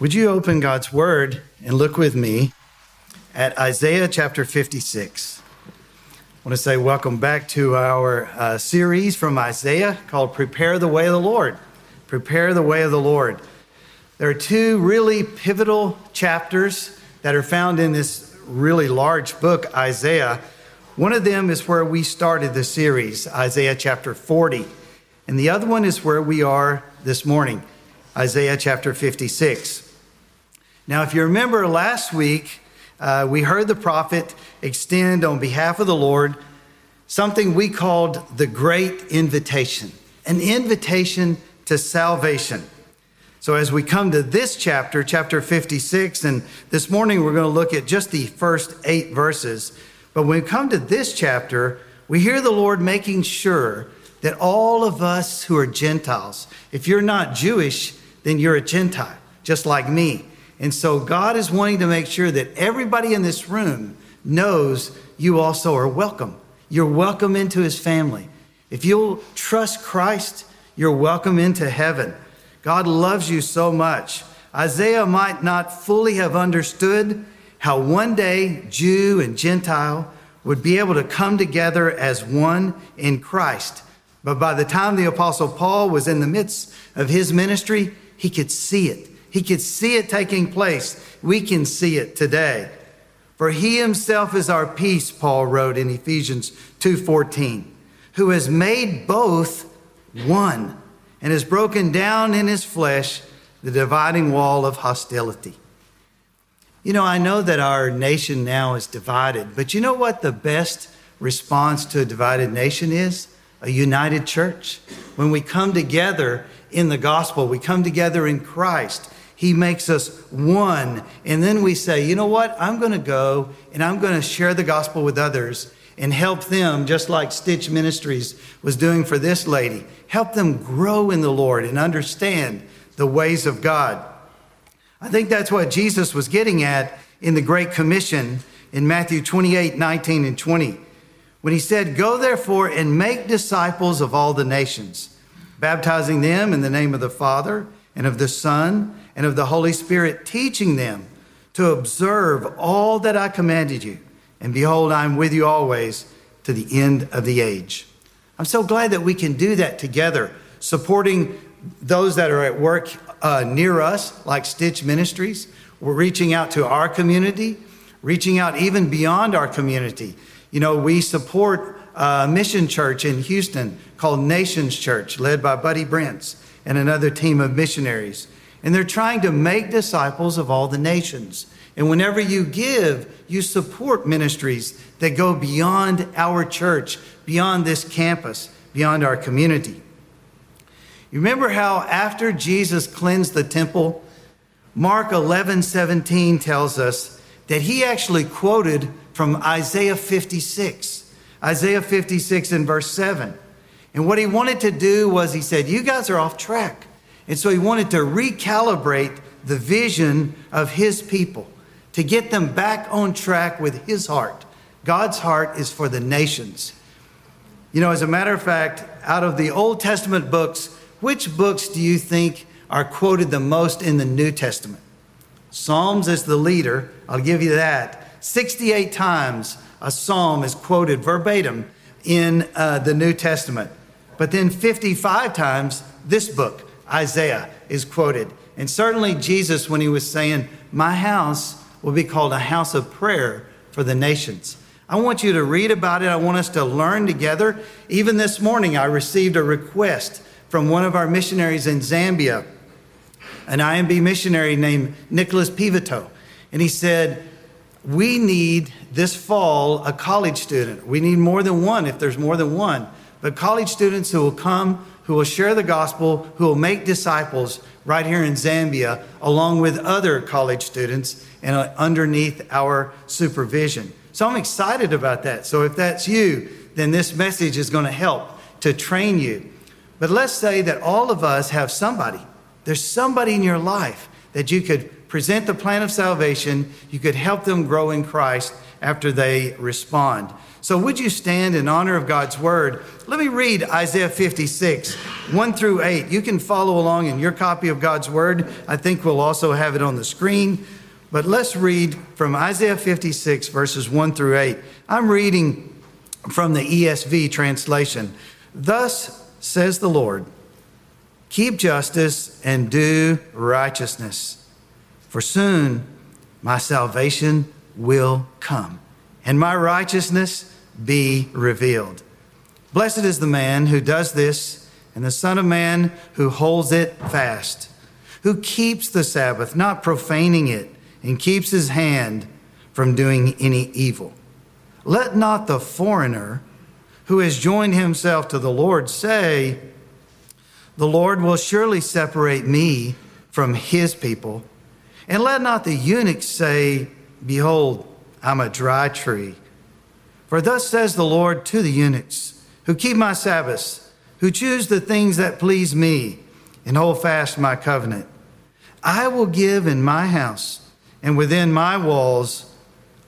Would you open God's Word and look with me at Isaiah chapter 56? I want to say welcome back to our uh, series from Isaiah called Prepare the Way of the Lord. Prepare the Way of the Lord. There are two really pivotal chapters that are found in this really large book, Isaiah. One of them is where we started the series, Isaiah chapter 40. And the other one is where we are this morning, Isaiah chapter 56. Now, if you remember last week, uh, we heard the prophet extend on behalf of the Lord something we called the Great Invitation, an invitation to salvation. So, as we come to this chapter, chapter 56, and this morning we're going to look at just the first eight verses. But when we come to this chapter, we hear the Lord making sure that all of us who are Gentiles, if you're not Jewish, then you're a Gentile, just like me. And so God is wanting to make sure that everybody in this room knows you also are welcome. You're welcome into his family. If you'll trust Christ, you're welcome into heaven. God loves you so much. Isaiah might not fully have understood how one day Jew and Gentile would be able to come together as one in Christ. But by the time the Apostle Paul was in the midst of his ministry, he could see it. He could see it taking place. We can see it today. For he himself is our peace, Paul wrote in Ephesians 2:14, who has made both one and has broken down in his flesh the dividing wall of hostility. You know, I know that our nation now is divided, but you know what the best response to a divided nation is? A united church. When we come together in the gospel, we come together in Christ, he makes us one. And then we say, you know what? I'm going to go and I'm going to share the gospel with others and help them, just like Stitch Ministries was doing for this lady, help them grow in the Lord and understand the ways of God. I think that's what Jesus was getting at in the Great Commission in Matthew 28 19 and 20, when he said, Go therefore and make disciples of all the nations, baptizing them in the name of the Father and of the Son and of the Holy Spirit, teaching them to observe all that I commanded you. And behold, I'm with you always to the end of the age. I'm so glad that we can do that together, supporting those that are at work uh, near us, like Stitch Ministries. We're reaching out to our community, reaching out even beyond our community. You know, we support a mission church in Houston called Nations Church, led by Buddy Brents and another team of missionaries. And they're trying to make disciples of all the nations. And whenever you give, you support ministries that go beyond our church, beyond this campus, beyond our community. You remember how after Jesus cleansed the temple, Mark 11 17 tells us that he actually quoted from Isaiah 56. Isaiah 56 and verse 7. And what he wanted to do was he said, You guys are off track. And so he wanted to recalibrate the vision of his people to get them back on track with his heart. God's heart is for the nations. You know, as a matter of fact, out of the Old Testament books, which books do you think are quoted the most in the New Testament? Psalms is the leader, I'll give you that. 68 times a psalm is quoted verbatim in uh, the New Testament. But then 55 times this book, Isaiah is quoted. And certainly Jesus, when he was saying, My house will be called a house of prayer for the nations. I want you to read about it. I want us to learn together. Even this morning, I received a request from one of our missionaries in Zambia, an IMB missionary named Nicholas Pivito. And he said, We need this fall a college student. We need more than one if there's more than one. But college students who will come who will share the gospel, who will make disciples right here in Zambia, along with other college students and uh, underneath our supervision. So I'm excited about that. So if that's you, then this message is going to help to train you. But let's say that all of us have somebody. There's somebody in your life that you could present the plan of salvation, you could help them grow in Christ after they respond. So, would you stand in honor of God's word? Let me read Isaiah 56, 1 through 8. You can follow along in your copy of God's word. I think we'll also have it on the screen. But let's read from Isaiah 56, verses 1 through 8. I'm reading from the ESV translation. Thus says the Lord Keep justice and do righteousness, for soon my salvation will come, and my righteousness be revealed. Blessed is the man who does this, and the Son of Man who holds it fast, who keeps the Sabbath, not profaning it, and keeps his hand from doing any evil. Let not the foreigner who has joined himself to the Lord say, The Lord will surely separate me from his people. And let not the eunuch say, Behold, I'm a dry tree. For thus says the Lord to the eunuchs, who keep my Sabbaths, who choose the things that please me, and hold fast my covenant. I will give in my house and within my walls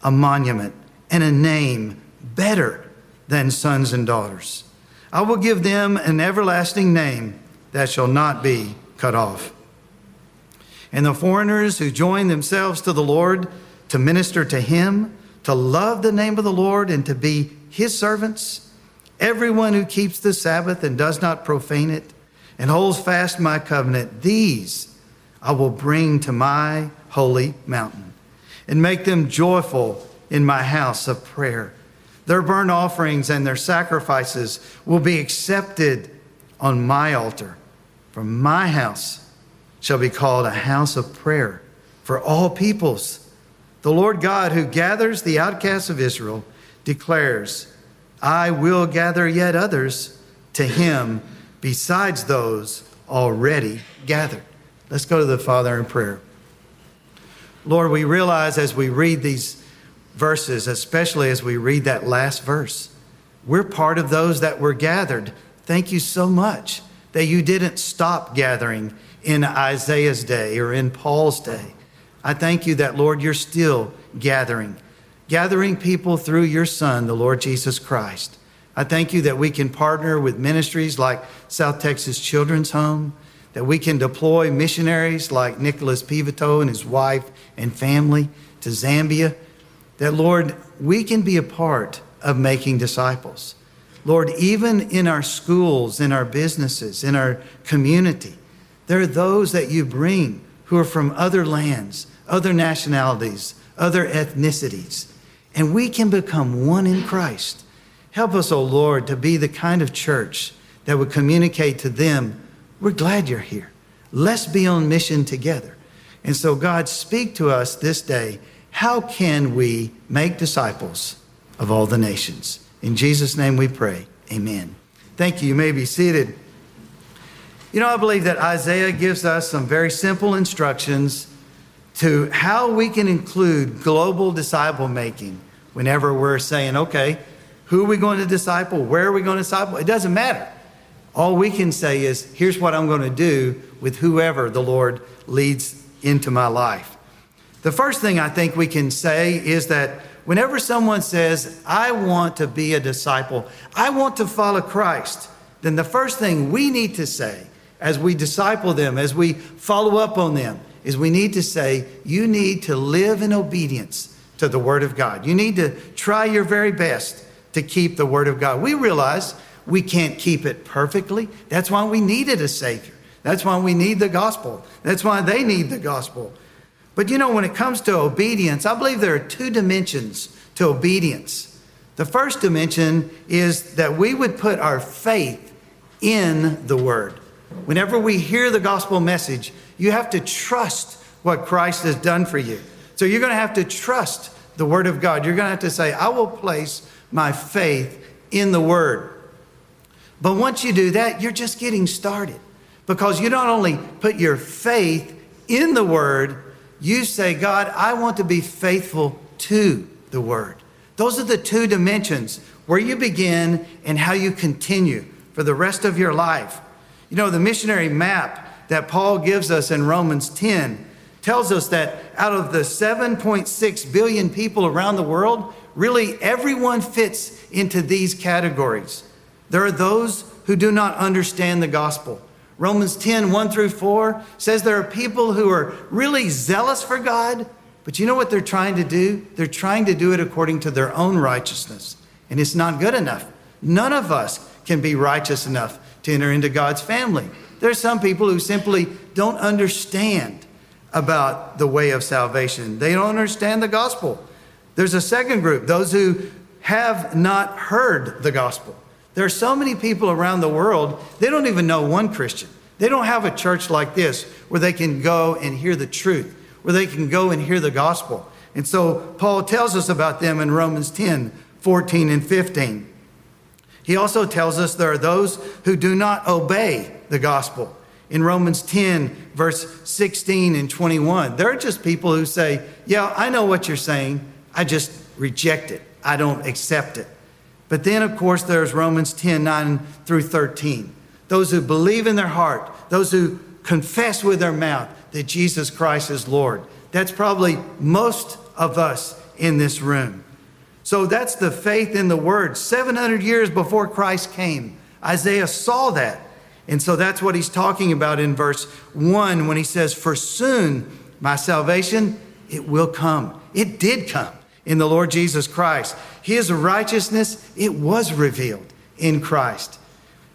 a monument and a name better than sons and daughters. I will give them an everlasting name that shall not be cut off. And the foreigners who join themselves to the Lord to minister to him, to love the name of the Lord, and to be his servants, everyone who keeps the Sabbath and does not profane it, and holds fast my covenant, these I will bring to my holy mountain and make them joyful in my house of prayer. Their burnt offerings and their sacrifices will be accepted on my altar. For my house shall be called a house of prayer for all peoples. The Lord God, who gathers the outcasts of Israel, declares, I will gather yet others to him besides those already gathered. Let's go to the Father in prayer. Lord, we realize as we read these verses, especially as we read that last verse, we're part of those that were gathered. Thank you so much that you didn't stop gathering in Isaiah's day or in Paul's day. I thank you that, Lord, you're still gathering, gathering people through your Son, the Lord Jesus Christ. I thank you that we can partner with ministries like South Texas Children's Home that we can deploy missionaries like Nicholas Pivoto and his wife and family to Zambia. That, Lord, we can be a part of making disciples. Lord, even in our schools, in our businesses, in our community, there are those that you bring who are from other lands, other nationalities, other ethnicities, and we can become one in Christ. Help us, O oh Lord, to be the kind of church that would communicate to them we're glad you're here. Let's be on mission together. And so, God, speak to us this day. How can we make disciples of all the nations? In Jesus' name we pray. Amen. Thank you. You may be seated. You know, I believe that Isaiah gives us some very simple instructions to how we can include global disciple making whenever we're saying, okay, who are we going to disciple? Where are we going to disciple? It doesn't matter. All we can say is, here's what I'm going to do with whoever the Lord leads into my life. The first thing I think we can say is that whenever someone says, I want to be a disciple, I want to follow Christ, then the first thing we need to say as we disciple them, as we follow up on them, is we need to say, You need to live in obedience to the Word of God. You need to try your very best to keep the Word of God. We realize we can't keep it perfectly. That's why we needed a Savior. That's why we need the gospel. That's why they need the gospel. But you know, when it comes to obedience, I believe there are two dimensions to obedience. The first dimension is that we would put our faith in the word. Whenever we hear the gospel message, you have to trust what Christ has done for you. So you're going to have to trust the word of God. You're going to have to say, I will place my faith in the word. But once you do that, you're just getting started because you not only put your faith in the word, you say, God, I want to be faithful to the word. Those are the two dimensions where you begin and how you continue for the rest of your life. You know, the missionary map that Paul gives us in Romans 10 tells us that out of the 7.6 billion people around the world, really everyone fits into these categories. There are those who do not understand the gospel. Romans 10, 1 through 4 says there are people who are really zealous for God, but you know what they're trying to do? They're trying to do it according to their own righteousness, and it's not good enough. None of us can be righteous enough to enter into God's family. There are some people who simply don't understand about the way of salvation, they don't understand the gospel. There's a second group, those who have not heard the gospel. There are so many people around the world, they don't even know one Christian. They don't have a church like this where they can go and hear the truth, where they can go and hear the gospel. And so Paul tells us about them in Romans 10 14 and 15. He also tells us there are those who do not obey the gospel. In Romans 10, verse 16 and 21, there are just people who say, Yeah, I know what you're saying. I just reject it. I don't accept it. But then, of course, there's Romans 10 9 through 13. Those who believe in their heart, those who confess with their mouth that Jesus Christ is Lord. That's probably most of us in this room. So that's the faith in the Word. 700 years before Christ came, Isaiah saw that. And so that's what he's talking about in verse 1 when he says, For soon my salvation, it will come. It did come in the Lord Jesus Christ. His righteousness, it was revealed in Christ.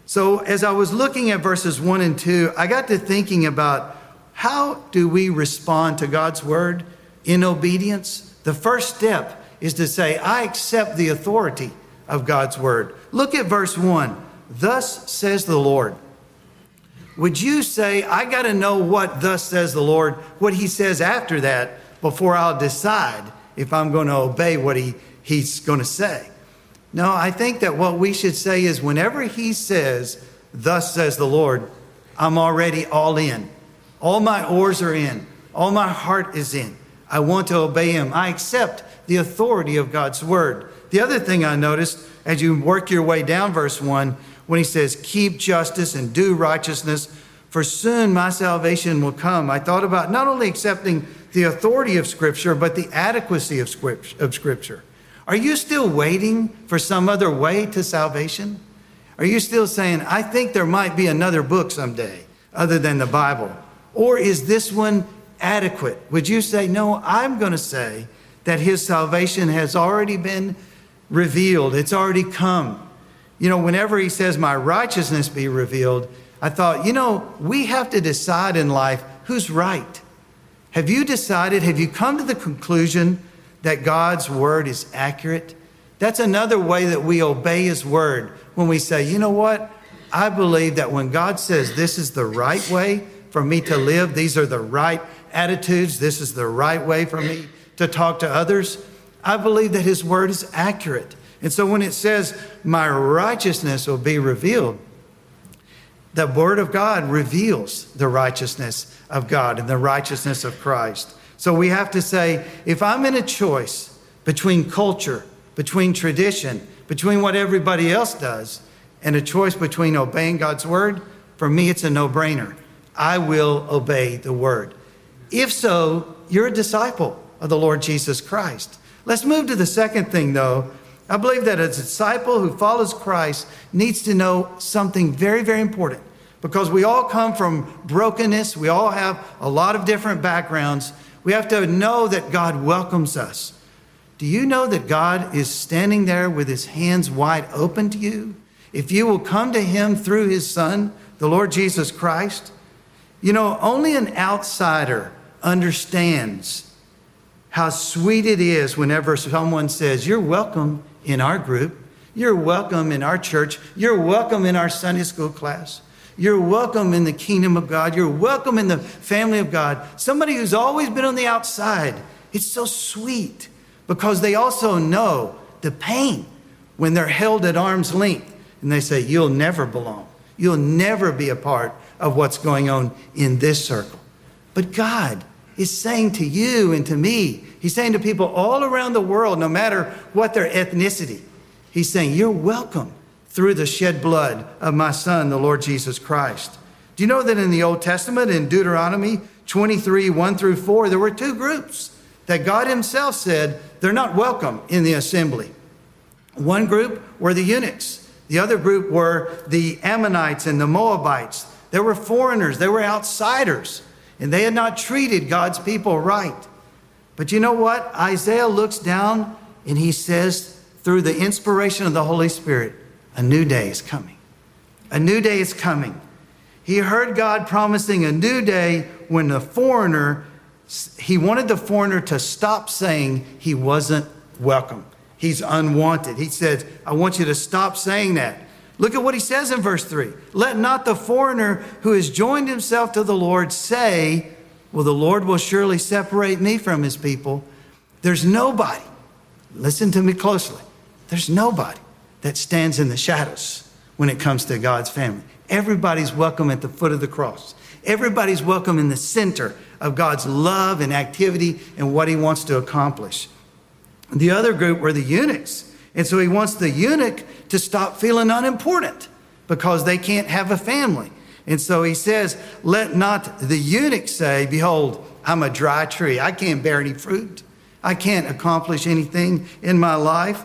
So as I was looking at verses 1 and 2, I got to thinking about how do we respond to God's word in obedience? The first step is to say, I accept the authority of God's word. Look at verse 1. Thus says the Lord. Would you say, I got to know what thus says the Lord, what he says after that, before I'll decide if I'm going to obey what he, he's going to say. No, I think that what we should say is whenever he says, Thus says the Lord, I'm already all in. All my oars are in. All my heart is in. I want to obey him. I accept the authority of God's word. The other thing I noticed as you work your way down verse 1, when he says, Keep justice and do righteousness, for soon my salvation will come. I thought about not only accepting the authority of Scripture, but the adequacy of Scripture. Are you still waiting for some other way to salvation? Are you still saying, I think there might be another book someday other than the Bible? Or is this one adequate? Would you say, No, I'm going to say that his salvation has already been revealed, it's already come. You know, whenever he says, My righteousness be revealed, I thought, you know, we have to decide in life who's right. Have you decided, have you come to the conclusion that God's word is accurate? That's another way that we obey his word when we say, you know what? I believe that when God says this is the right way for me to live, these are the right attitudes, this is the right way for me to talk to others, I believe that his word is accurate. And so when it says, my righteousness will be revealed, the Word of God reveals the righteousness of God and the righteousness of Christ. So we have to say if I'm in a choice between culture, between tradition, between what everybody else does, and a choice between obeying God's Word, for me it's a no brainer. I will obey the Word. If so, you're a disciple of the Lord Jesus Christ. Let's move to the second thing, though, I believe that a disciple who follows Christ needs to know something very, very important because we all come from brokenness. We all have a lot of different backgrounds. We have to know that God welcomes us. Do you know that God is standing there with his hands wide open to you? If you will come to him through his son, the Lord Jesus Christ, you know, only an outsider understands how sweet it is whenever someone says, You're welcome in our group. You're welcome in our church. You're welcome in our Sunday school class. You're welcome in the kingdom of God. You're welcome in the family of God. Somebody who's always been on the outside. It's so sweet because they also know the pain when they're held at arm's length and they say, You'll never belong. You'll never be a part of what's going on in this circle. But God is saying to you and to me, He's saying to people all around the world, no matter what their ethnicity, He's saying, You're welcome through the shed blood of my Son, the Lord Jesus Christ. Do you know that in the Old Testament, in Deuteronomy 23 1 through 4, there were two groups that God Himself said, they're not welcome in the assembly. One group were the eunuchs, the other group were the Ammonites and the Moabites. They were foreigners, they were outsiders, and they had not treated God's people right. But you know what? Isaiah looks down and he says, through the inspiration of the Holy Spirit, a new day is coming. A new day is coming. He heard God promising a new day when the foreigner, he wanted the foreigner to stop saying he wasn't welcome. He's unwanted. He said, I want you to stop saying that. Look at what he says in verse 3. Let not the foreigner who has joined himself to the Lord say, Well, the Lord will surely separate me from his people. There's nobody, listen to me closely, there's nobody that stands in the shadows when it comes to God's family. Everybody's welcome at the foot of the cross. Everybody's welcome in the center of God's love and activity and what he wants to accomplish. The other group were the eunuchs. And so he wants the eunuch to stop feeling unimportant because they can't have a family. And so he says, Let not the eunuch say, Behold, I'm a dry tree. I can't bear any fruit. I can't accomplish anything in my life.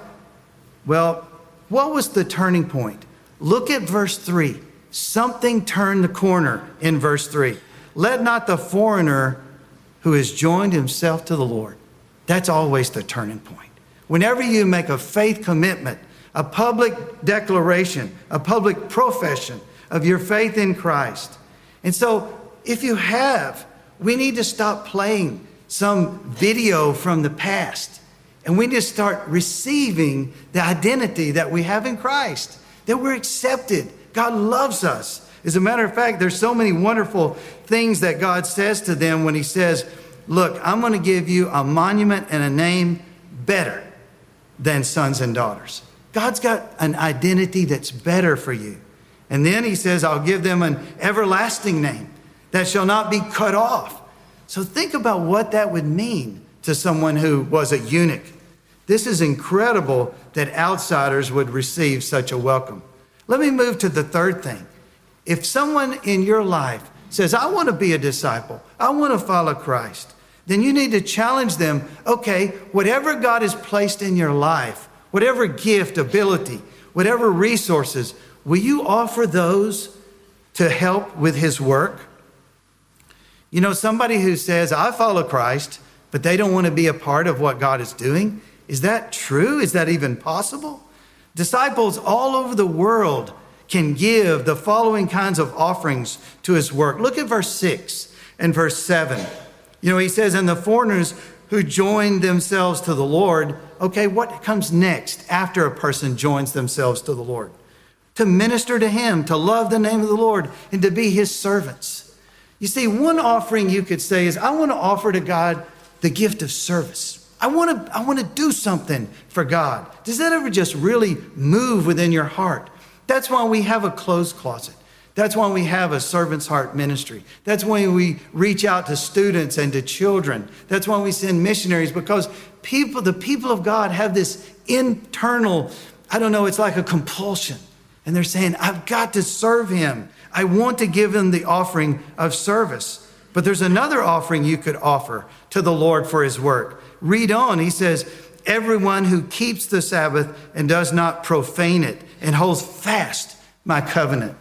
Well, what was the turning point? Look at verse 3. Something turned the corner in verse 3. Let not the foreigner who has joined himself to the Lord. That's always the turning point. Whenever you make a faith commitment, a public declaration, a public profession of your faith in Christ. And so, if you have, we need to stop playing some video from the past and we need to start receiving the identity that we have in Christ, that we're accepted, God loves us. As a matter of fact, there's so many wonderful things that God says to them when He says, Look, I'm going to give you a monument and a name better than sons and daughters. God's got an identity that's better for you. And then He says, I'll give them an everlasting name that shall not be cut off. So think about what that would mean to someone who was a eunuch. This is incredible that outsiders would receive such a welcome. Let me move to the third thing. If someone in your life says, I want to be a disciple, I want to follow Christ, then you need to challenge them okay, whatever God has placed in your life, whatever gift, ability, whatever resources, will you offer those to help with His work? You know, somebody who says, I follow Christ, but they don't want to be a part of what God is doing, is that true? Is that even possible? Disciples all over the world can give the following kinds of offerings to his work. Look at verse 6 and verse 7. You know, he says, And the foreigners who joined themselves to the Lord, okay, what comes next after a person joins themselves to the Lord? To minister to him, to love the name of the Lord, and to be his servants. You see, one offering you could say is, I want to offer to God the gift of service. I want to I want to do something for God. Does that ever just really move within your heart? That's why we have a clothes closet. That's why we have a servant's heart ministry. That's why we reach out to students and to children. That's why we send missionaries because people the people of God have this internal I don't know, it's like a compulsion. And they're saying, I've got to serve him. I want to give him the offering of service. But there's another offering you could offer to the Lord for his work read on. He says, Everyone who keeps the Sabbath and does not profane it and holds fast my covenant.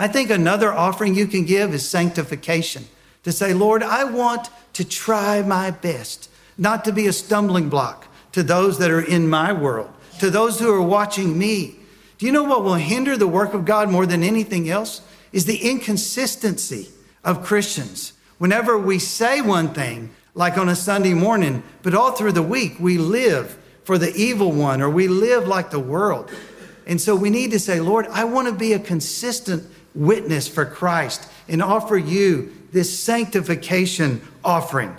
I think another offering you can give is sanctification. To say, Lord, I want to try my best not to be a stumbling block to those that are in my world, to those who are watching me. Do you know what will hinder the work of God more than anything else? Is the inconsistency of Christians. Whenever we say one thing, like on a Sunday morning, but all through the week we live for the evil one or we live like the world. And so we need to say, Lord, I want to be a consistent witness for Christ and offer you this sanctification offering.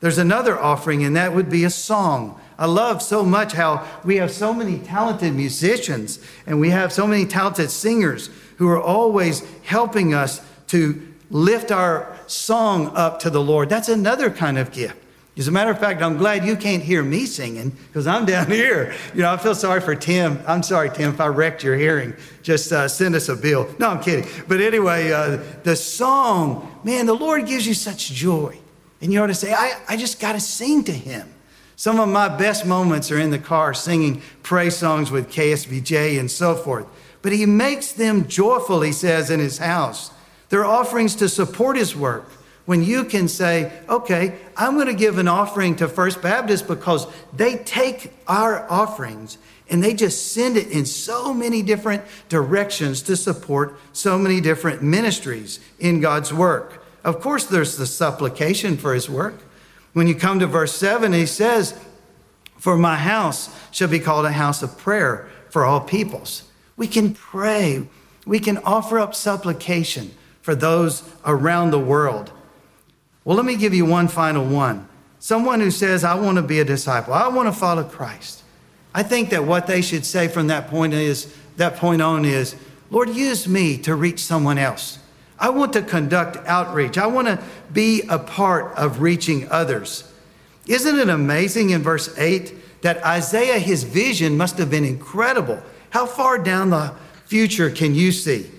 There's another offering, and that would be a song. I love so much how we have so many talented musicians and we have so many talented singers who are always helping us to lift our song up to the Lord. That's another kind of gift. As a matter of fact, I'm glad you can't hear me singing because I'm down here. You know, I feel sorry for Tim. I'm sorry, Tim, if I wrecked your hearing. Just uh, send us a bill. No, I'm kidding. But anyway, uh, the song, man, the Lord gives you such joy. And you ought to say, I, I just got to sing to him. Some of my best moments are in the car singing praise songs with KSBJ and so forth. But he makes them joyful, he says, in his house. They're offerings to support his work. When you can say, okay, I'm going to give an offering to First Baptist because they take our offerings and they just send it in so many different directions to support so many different ministries in God's work. Of course, there's the supplication for his work. When you come to verse 7, he says, For my house shall be called a house of prayer for all peoples. We can pray, we can offer up supplication for those around the world. Well, let me give you one final one. Someone who says, I want to be a disciple, I want to follow Christ. I think that what they should say from that point is that point on is, Lord, use me to reach someone else. I want to conduct outreach. I want to be a part of reaching others. Isn't it amazing in verse 8 that Isaiah, his vision must have been incredible? How far down the future can you see?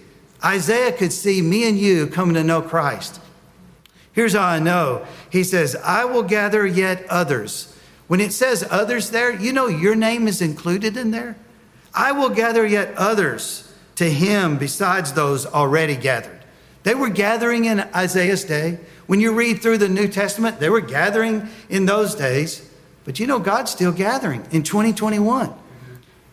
Isaiah could see me and you coming to know Christ. Here's how I know. He says, I will gather yet others. When it says others there, you know your name is included in there. I will gather yet others to him besides those already gathered. They were gathering in Isaiah's day. When you read through the New Testament, they were gathering in those days. But you know, God's still gathering in 2021.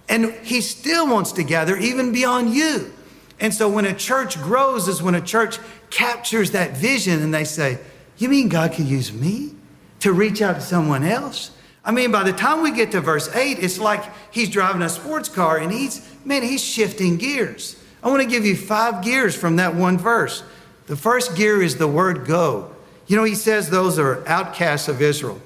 And He still wants to gather even beyond you. And so when a church grows, is when a church captures that vision and they say, You mean God could use me to reach out to someone else? I mean, by the time we get to verse 8, it's like he's driving a sports car and he's, man, he's shifting gears. I want to give you five gears from that one verse. The first gear is the word go. You know, he says those are outcasts of Israel.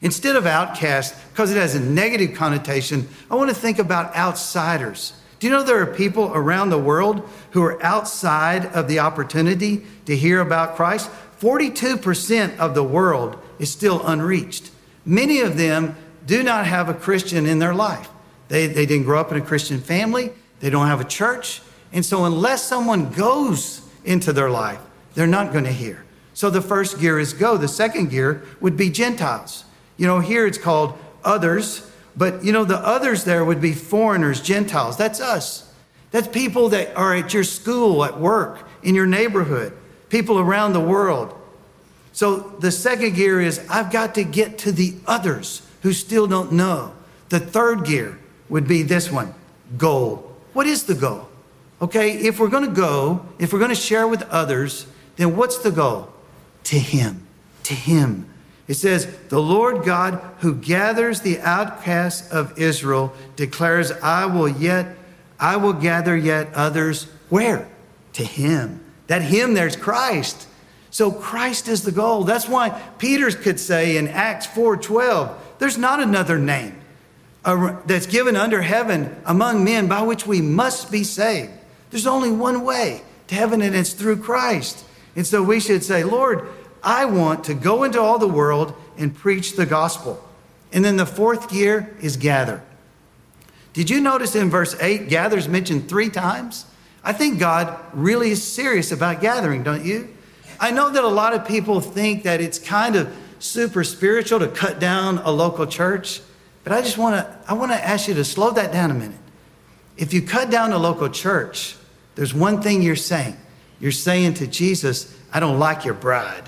Instead of outcast, because it has a negative connotation, I want to think about outsiders. Do you know there are people around the world who are outside of the opportunity to hear about Christ? 42% of the world is still unreached. Many of them do not have a Christian in their life. They, they didn't grow up in a Christian family. They don't have a church. And so, unless someone goes into their life, they're not going to hear. So, the first gear is go. The second gear would be Gentiles. You know, here it's called others, but you know, the others there would be foreigners, Gentiles. That's us. That's people that are at your school, at work, in your neighborhood, people around the world. So, the second gear is I've got to get to the others who still don't know. The third gear would be this one goal. What is the goal? Okay, if we're going to go, if we're going to share with others, then what's the goal? To Him. To Him. It says, The Lord God who gathers the outcasts of Israel declares, I will yet, I will gather yet others. Where? To Him. That Him there's Christ. So Christ is the goal. That's why Peter could say in Acts 4:12, there's not another name that's given under heaven among men by which we must be saved. There's only one way to heaven, and it's through Christ. And so we should say, Lord, I want to go into all the world and preach the gospel. And then the fourth gear is gather. Did you notice in verse 8, gather is mentioned three times? I think God really is serious about gathering, don't you? I know that a lot of people think that it's kind of super spiritual to cut down a local church. But I just want to I want to ask you to slow that down a minute. If you cut down a local church, there's one thing you're saying. You're saying to Jesus, I don't like your bride.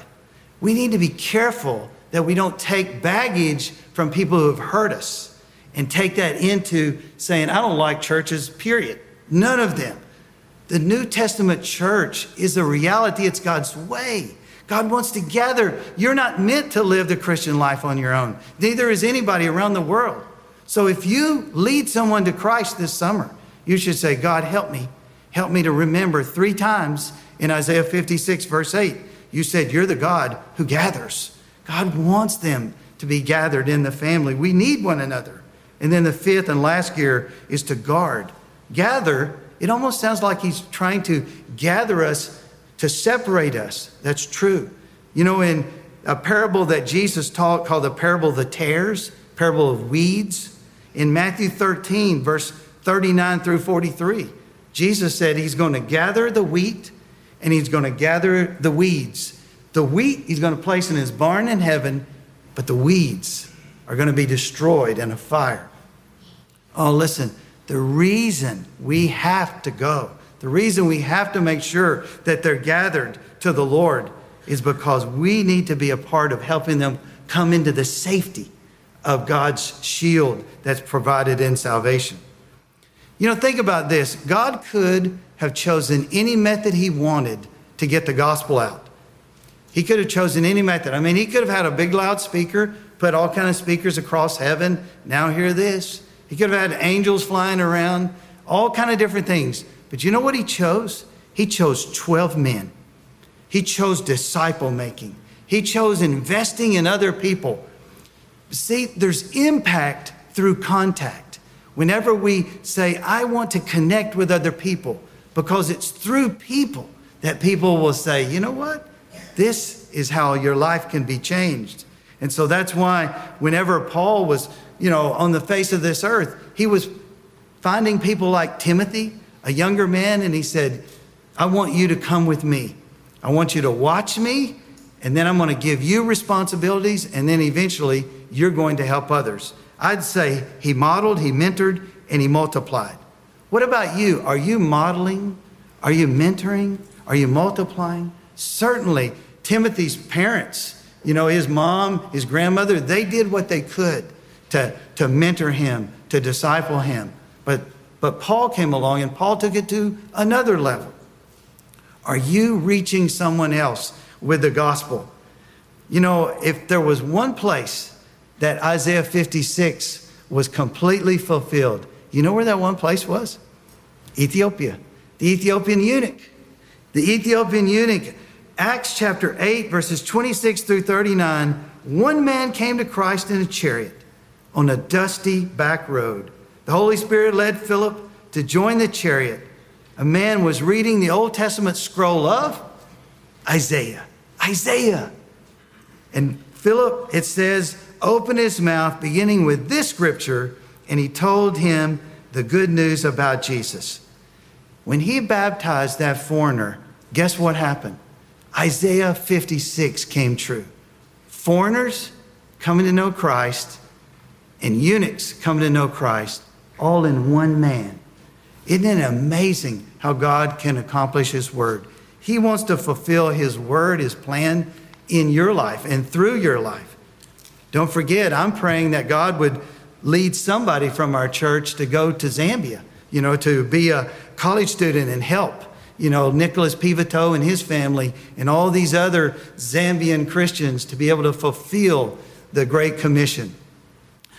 We need to be careful that we don't take baggage from people who have hurt us and take that into saying, I don't like churches, period. None of them. The New Testament church is a reality, it's God's way. God wants to gather. You're not meant to live the Christian life on your own. Neither is anybody around the world. So if you lead someone to Christ this summer, you should say, God, help me. Help me to remember three times in Isaiah 56, verse 8. You said, You're the God who gathers. God wants them to be gathered in the family. We need one another. And then the fifth and last gear is to guard. Gather, it almost sounds like he's trying to gather us to separate us. That's true. You know, in a parable that Jesus taught called the parable of the tares, parable of weeds, in Matthew 13, verse 39 through 43, Jesus said he's going to gather the wheat and he's going to gather the weeds. The wheat he's going to place in his barn in heaven, but the weeds are going to be destroyed in a fire. Oh, listen, the reason we have to go, the reason we have to make sure that they're gathered to the Lord is because we need to be a part of helping them come into the safety of God's shield that's provided in salvation. You know, think about this God could have chosen any method He wanted to get the gospel out. He could have chosen any method. I mean, He could have had a big loudspeaker, put all kind of speakers across heaven. Now hear this. He could have had angels flying around, all kind of different things. But you know what He chose? He chose 12 men. He chose disciple making. He chose investing in other people. See, there's impact through contact. Whenever we say, I want to connect with other people, because it's through people that people will say, you know what? This is how your life can be changed. And so that's why whenever Paul was, you know, on the face of this earth, he was finding people like Timothy, a younger man, and he said, I want you to come with me. I want you to watch me, and then I'm going to give you responsibilities, and then eventually you're going to help others. I'd say he modeled, he mentored, and he multiplied. What about you? Are you modeling? Are you mentoring? Are you multiplying? Certainly, Timothy's parents, you know, his mom, his grandmother, they did what they could to, to mentor him, to disciple him. But, but Paul came along and Paul took it to another level. Are you reaching someone else with the gospel? You know, if there was one place that Isaiah 56 was completely fulfilled. You know where that one place was? Ethiopia, the Ethiopian eunuch. The Ethiopian eunuch, Acts chapter 8, verses 26 through 39. One man came to Christ in a chariot on a dusty back road. The Holy Spirit led Philip to join the chariot. A man was reading the Old Testament scroll of Isaiah. Isaiah. And Philip, it says, opened his mouth, beginning with this scripture, and he told him the good news about Jesus. When he baptized that foreigner, guess what happened? Isaiah 56 came true. Foreigners coming to know Christ and eunuchs coming to know Christ, all in one man. Isn't it amazing how God can accomplish His word? He wants to fulfill His word, His plan in your life and through your life. Don't forget, I'm praying that God would lead somebody from our church to go to Zambia, you know, to be a college student and help, you know, Nicholas Pivoto and his family and all these other Zambian Christians to be able to fulfill the Great Commission.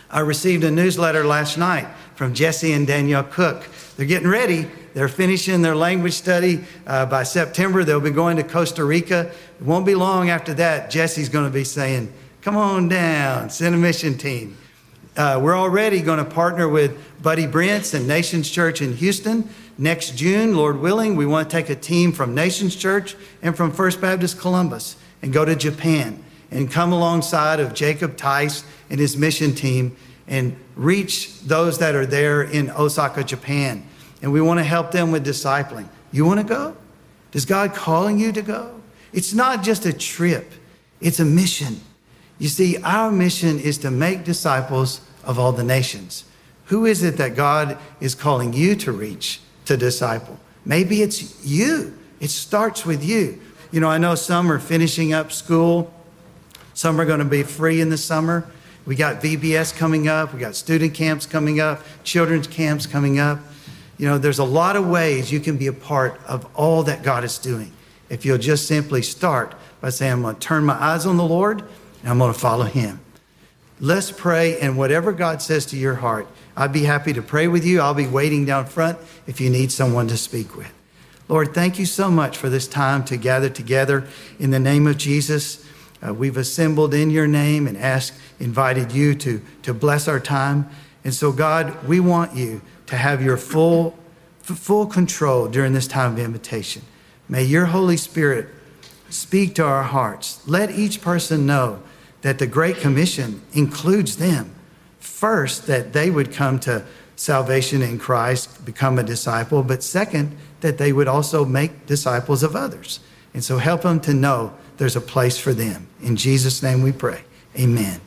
I received a newsletter last night from Jesse and Danielle Cook. They're getting ready. They're finishing their language study. Uh, by September, they'll be going to Costa Rica. It won't be long after that, Jesse's going to be saying, Come on down, send a mission team. Uh, we're already going to partner with Buddy Brents and Nations Church in Houston. Next June, Lord willing, we want to take a team from Nations Church and from First Baptist Columbus and go to Japan and come alongside of Jacob Tice and his mission team and reach those that are there in Osaka, Japan. And we want to help them with discipling. You want to go? Is God calling you to go? It's not just a trip, it's a mission. You see, our mission is to make disciples of all the nations. Who is it that God is calling you to reach, to disciple? Maybe it's you. It starts with you. You know, I know some are finishing up school, some are going to be free in the summer. We got VBS coming up, we got student camps coming up, children's camps coming up. You know, there's a lot of ways you can be a part of all that God is doing if you'll just simply start by saying, I'm going to turn my eyes on the Lord and I'm going to follow him. Let's pray, and whatever God says to your heart, I'd be happy to pray with you. I'll be waiting down front if you need someone to speak with. Lord, thank you so much for this time to gather together in the name of Jesus. Uh, we've assembled in your name and asked, invited you to, to bless our time. And so, God, we want you to have your full, full control during this time of invitation. May your Holy Spirit speak to our hearts. Let each person know that the Great Commission includes them. First, that they would come to salvation in Christ, become a disciple, but second, that they would also make disciples of others. And so help them to know there's a place for them. In Jesus' name we pray. Amen.